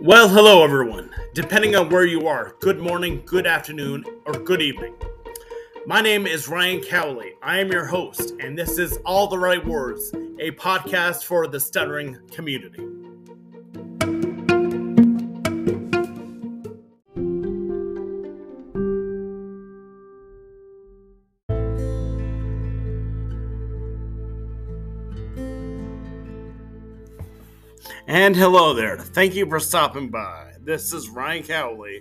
Well, hello everyone. Depending on where you are, good morning, good afternoon, or good evening. My name is Ryan Cowley. I am your host, and this is All the Right Words, a podcast for the stuttering community. And hello there. Thank you for stopping by. This is Ryan Cowley,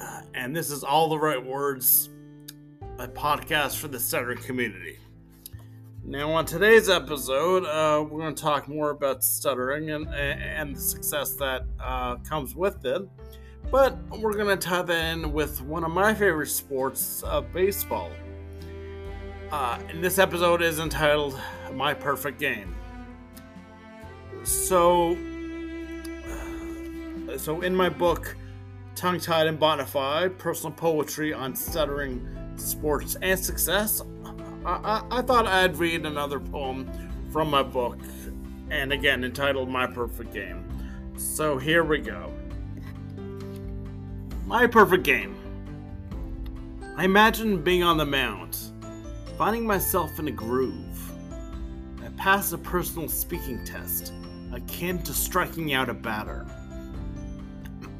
uh, and this is All the Right Words, a podcast for the stuttering community. Now, on today's episode, uh, we're going to talk more about stuttering and, and the success that uh, comes with it. But we're going to tie that in with one of my favorite sports, uh, baseball. Uh, and this episode is entitled My Perfect Game so so in my book tongue tied and bonafide personal poetry on stuttering sports and success I, I, I, thought i'd read another poem from my book and again entitled my perfect game. So here we go. My perfect game. I imagine being on the mound finding myself in a groove. I passed a personal speaking test akin to striking out a batter.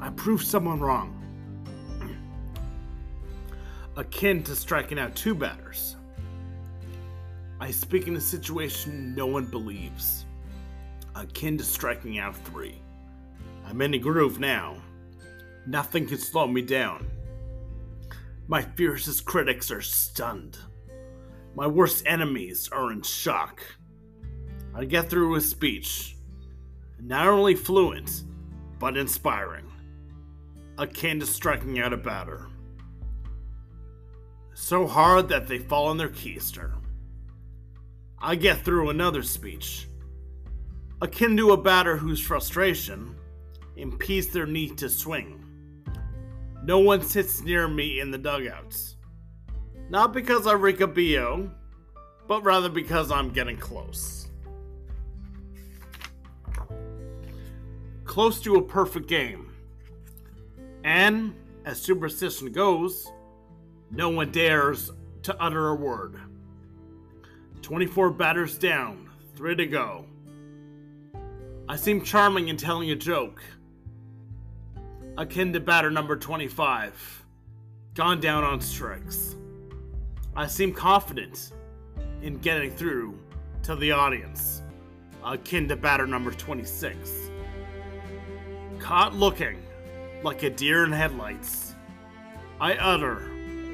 I proved someone wrong. akin to striking out two batters. I speak in a situation no one believes. Akin to striking out three. I'm in a groove now. Nothing can slow me down. My fiercest critics are stunned. My worst enemies are in shock. I get through a speech not only fluent, but inspiring, akin to striking out a batter. So hard that they fall on their keister. I get through another speech, akin to a batter whose frustration impedes their need to swing. No one sits near me in the dugouts. Not because I reek a BO, but rather because I'm getting close. Close to a perfect game. And, as superstition goes, no one dares to utter a word. 24 batters down, 3 to go. I seem charming in telling a joke, akin to batter number 25, gone down on strikes. I seem confident in getting through to the audience, akin to batter number 26. Caught looking like a deer in headlights, I utter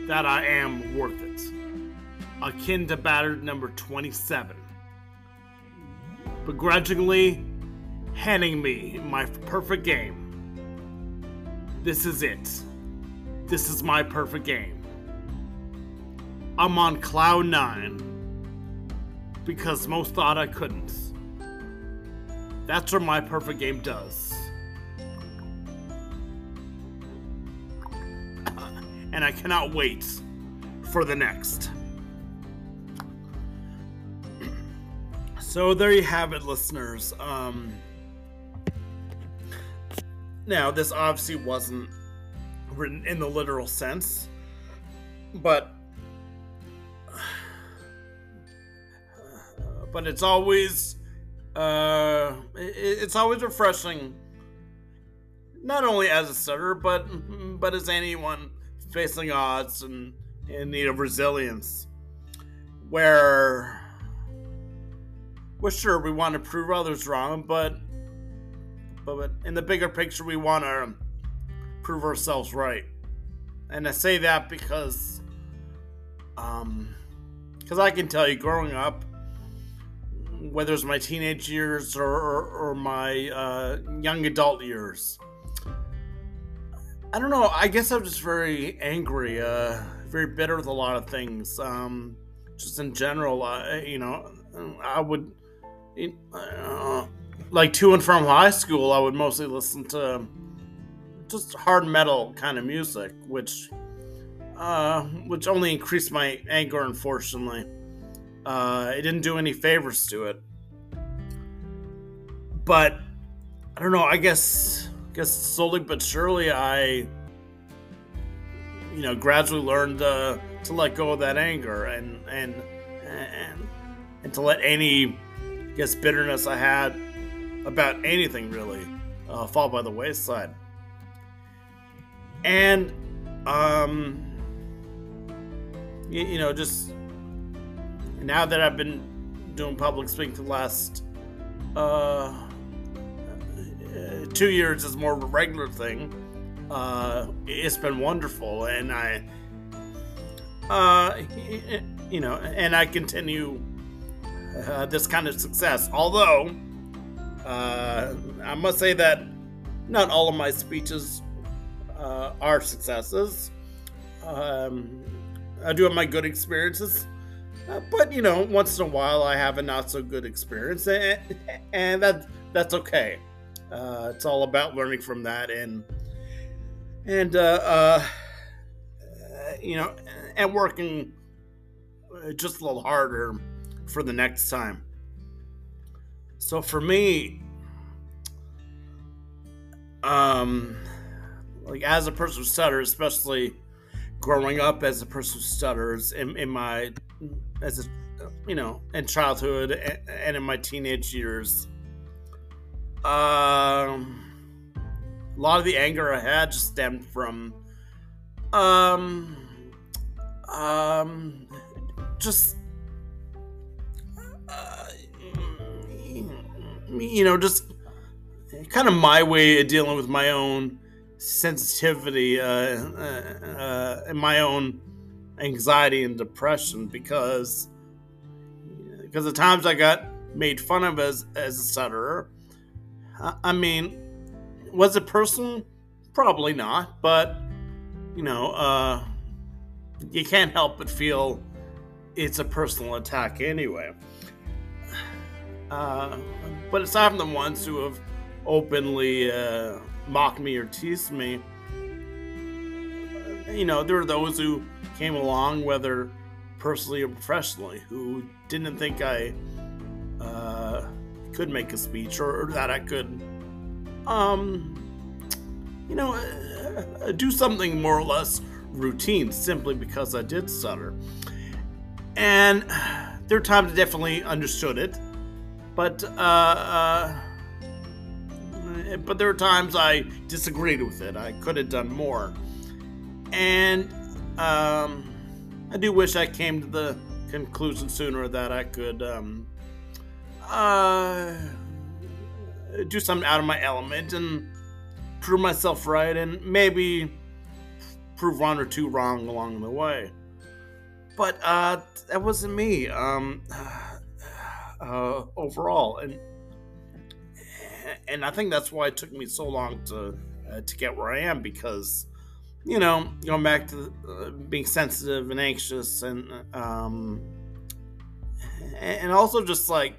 that I am worth it, akin to battered number 27. Begrudgingly handing me my perfect game. This is it. This is my perfect game. I'm on cloud nine because most thought I couldn't. That's what my perfect game does. And I cannot wait for the next. So there you have it, listeners. Um, now, this obviously wasn't written in the literal sense, but but it's always uh, it's always refreshing, not only as a stutterer, but but as anyone facing odds and in need of resilience. Where, well, sure, we want to prove others wrong, but, but in the bigger picture, we want to prove ourselves right. And I say that because, um, because I can tell you, growing up, whether it's my teenage years or, or, or my uh, young adult years, I don't know. I guess I'm just very angry, uh, very bitter with a lot of things. Um, just in general, uh, you know, I would, uh, like to and from high school, I would mostly listen to just hard metal kind of music, which, uh, which only increased my anger. Unfortunately, uh, it didn't do any favors to it. But I don't know. I guess guess slowly but surely, I, you know, gradually learned uh, to let go of that anger and and and and to let any, I guess, bitterness I had about anything really uh, fall by the wayside. And, um, you, you know, just now that I've been doing public speaking the last uh, two years is more of a regular thing. Uh, it's been wonderful, and I, uh, you know, and I continue uh, this kind of success. Although, uh, I must say that not all of my speeches uh, are successes. Um, I do have my good experiences, uh, but you know, once in a while I have a not so good experience, and, and that that's okay. Uh, it's all about learning from that and and uh, uh, you know and working just a little harder for the next time. So for me, um, like as a person who stutters, especially growing up as a person who stutters in, in my as a you know in childhood and in my teenage years um, a lot of the anger I had just stemmed from, um, um, just, uh, you know, just kind of my way of dealing with my own sensitivity uh, uh, uh, and my own anxiety and depression because because the times I got made fun of as as a stutterer I mean, was it personal? Probably not, but you know, uh, you can't help but feel it's a personal attack anyway. Uh, but aside from the ones who have openly uh, mocked me or teased me, you know, there are those who came along, whether personally or professionally, who didn't think I uh, could make a speech or, or that I could, um, you know, uh, do something more or less routine simply because I did stutter. And there are times I definitely understood it, but uh, uh, but there are times I disagreed with it. I could have done more, and um, I do wish I came to the conclusion sooner that I could um, uh, do something out of my element and prove myself right and maybe prove one or two wrong along the way. But uh, that wasn't me um, uh, overall, and and I think that's why it took me so long to uh, to get where I am because you know going back to uh, being sensitive and anxious and um, and also just like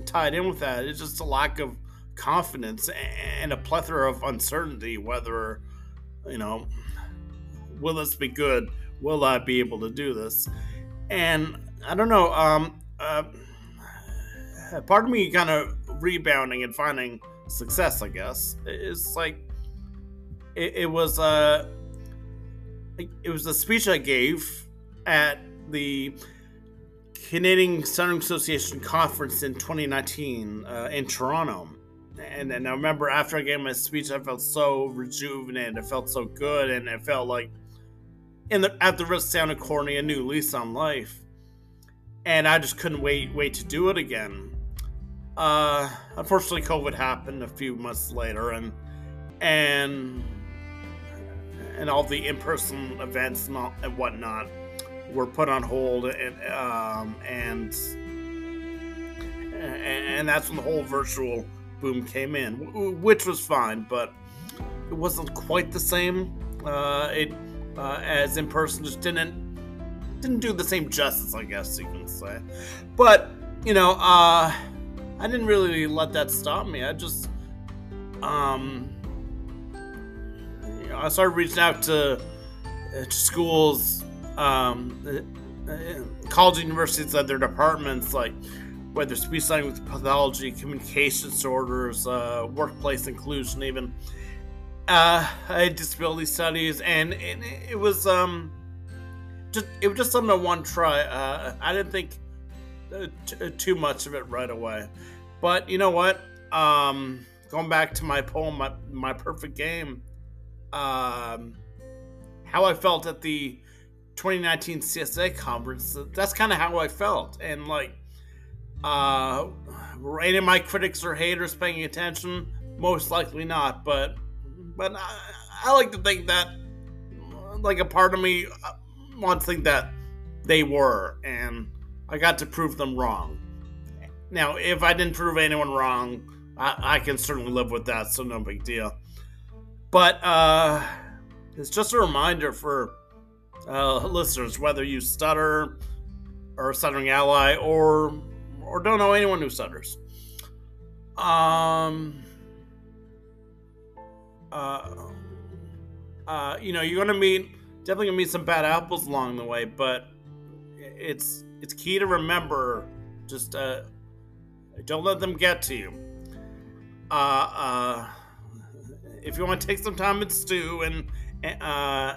tied in with that. Is just a lack of confidence and a plethora of uncertainty whether you know will this be good? Will i be able to do this? And i don't know um uh, part of me kind of rebounding and finding success i guess It's like it, it was uh it was a speech i gave at the Canadian Stuttering Association conference in 2019 uh, in Toronto. And, and I remember after I gave my speech, I felt so rejuvenated. It felt so good, and it felt like, in the at the risk sounding corny, a new lease on life. And I just couldn't wait wait to do it again. Uh, unfortunately, COVID happened a few months later, and and and all the in person events and, all, and whatnot were put on hold, and um, and and that's when the whole virtual boom came in, which was fine, but it wasn't quite the same. Uh, it uh, as in person just didn't didn't do the same justice, I guess you can say. But you know, uh, I didn't really let that stop me. I just um, you know, I started reaching out to, uh, to schools um, uh, college universities had their departments like whether it's speech language pathology, communication disorders, uh, workplace inclusion, even, uh, disability studies, and, and it was um, just it was just something I want to try. Uh, I didn't think uh, t- uh, too much of it right away, but you know what? Um, going back to my poem, my, my perfect game. Um, how I felt at the 2019 CSA conference. That's kind of how I felt, and like, uh, were any of my critics or haters paying attention? Most likely not, but but I, I like to think that, like, a part of me uh, wants to think that they were, and I got to prove them wrong. Now, if I didn't prove anyone wrong, I, I can certainly live with that, so no big deal. But uh, it's just a reminder for uh, listeners, whether you stutter or a stuttering ally, or or don't know anyone who stutters. Um, uh, uh, you know, you're gonna meet definitely gonna meet some bad apples along the way, but it's it's key to remember just uh, don't let them get to you. Uh, uh, if you want to take some time and stew and uh,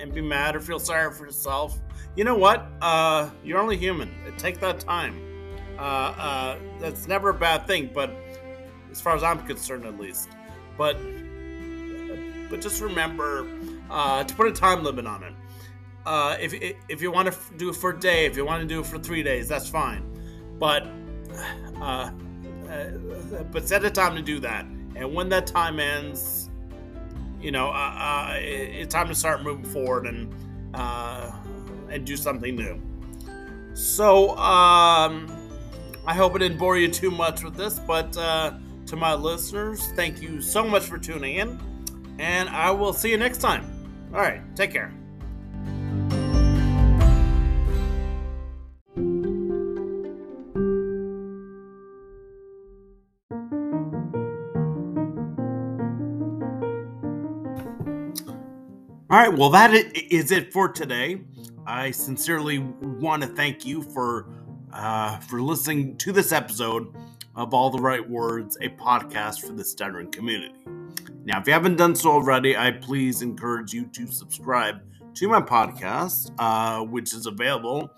and be mad or feel sorry for yourself, you know what? Uh, you're only human. Take that time. Uh, uh, that's never a bad thing, but as far as I'm concerned, at least. But but just remember uh, to put a time limit on it. Uh, if if you want to do it for a day, if you want to do it for three days, that's fine. But but set a time to do that, and when that time ends, you know, uh, uh, it's time to start moving forward and and do something new. So um, I hope it didn't bore you too much with this, but to my listeners, thank you so much for tuning in and I will see you next time. All right, take care. All right, well, that is it for today. I sincerely want to thank you for uh, for listening to this episode of All the Right Words, a podcast for the stuttering community. Now, if you haven't done so already, I please encourage you to subscribe to my podcast, uh, which is available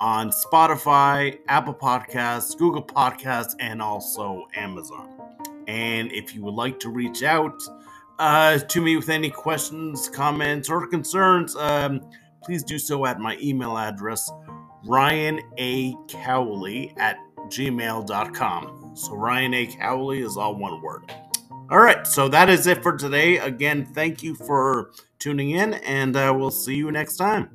on Spotify, Apple Podcasts, Google Podcasts, and also Amazon. And if you would like to reach out uh, to me with any questions, comments, or concerns, um, please do so at my email address, Ryan A. Cowley at gmail.com. So Ryan A. Cowley is all one word. All right, so that is it for today. Again, thank you for tuning in, and uh, we'll see you next time.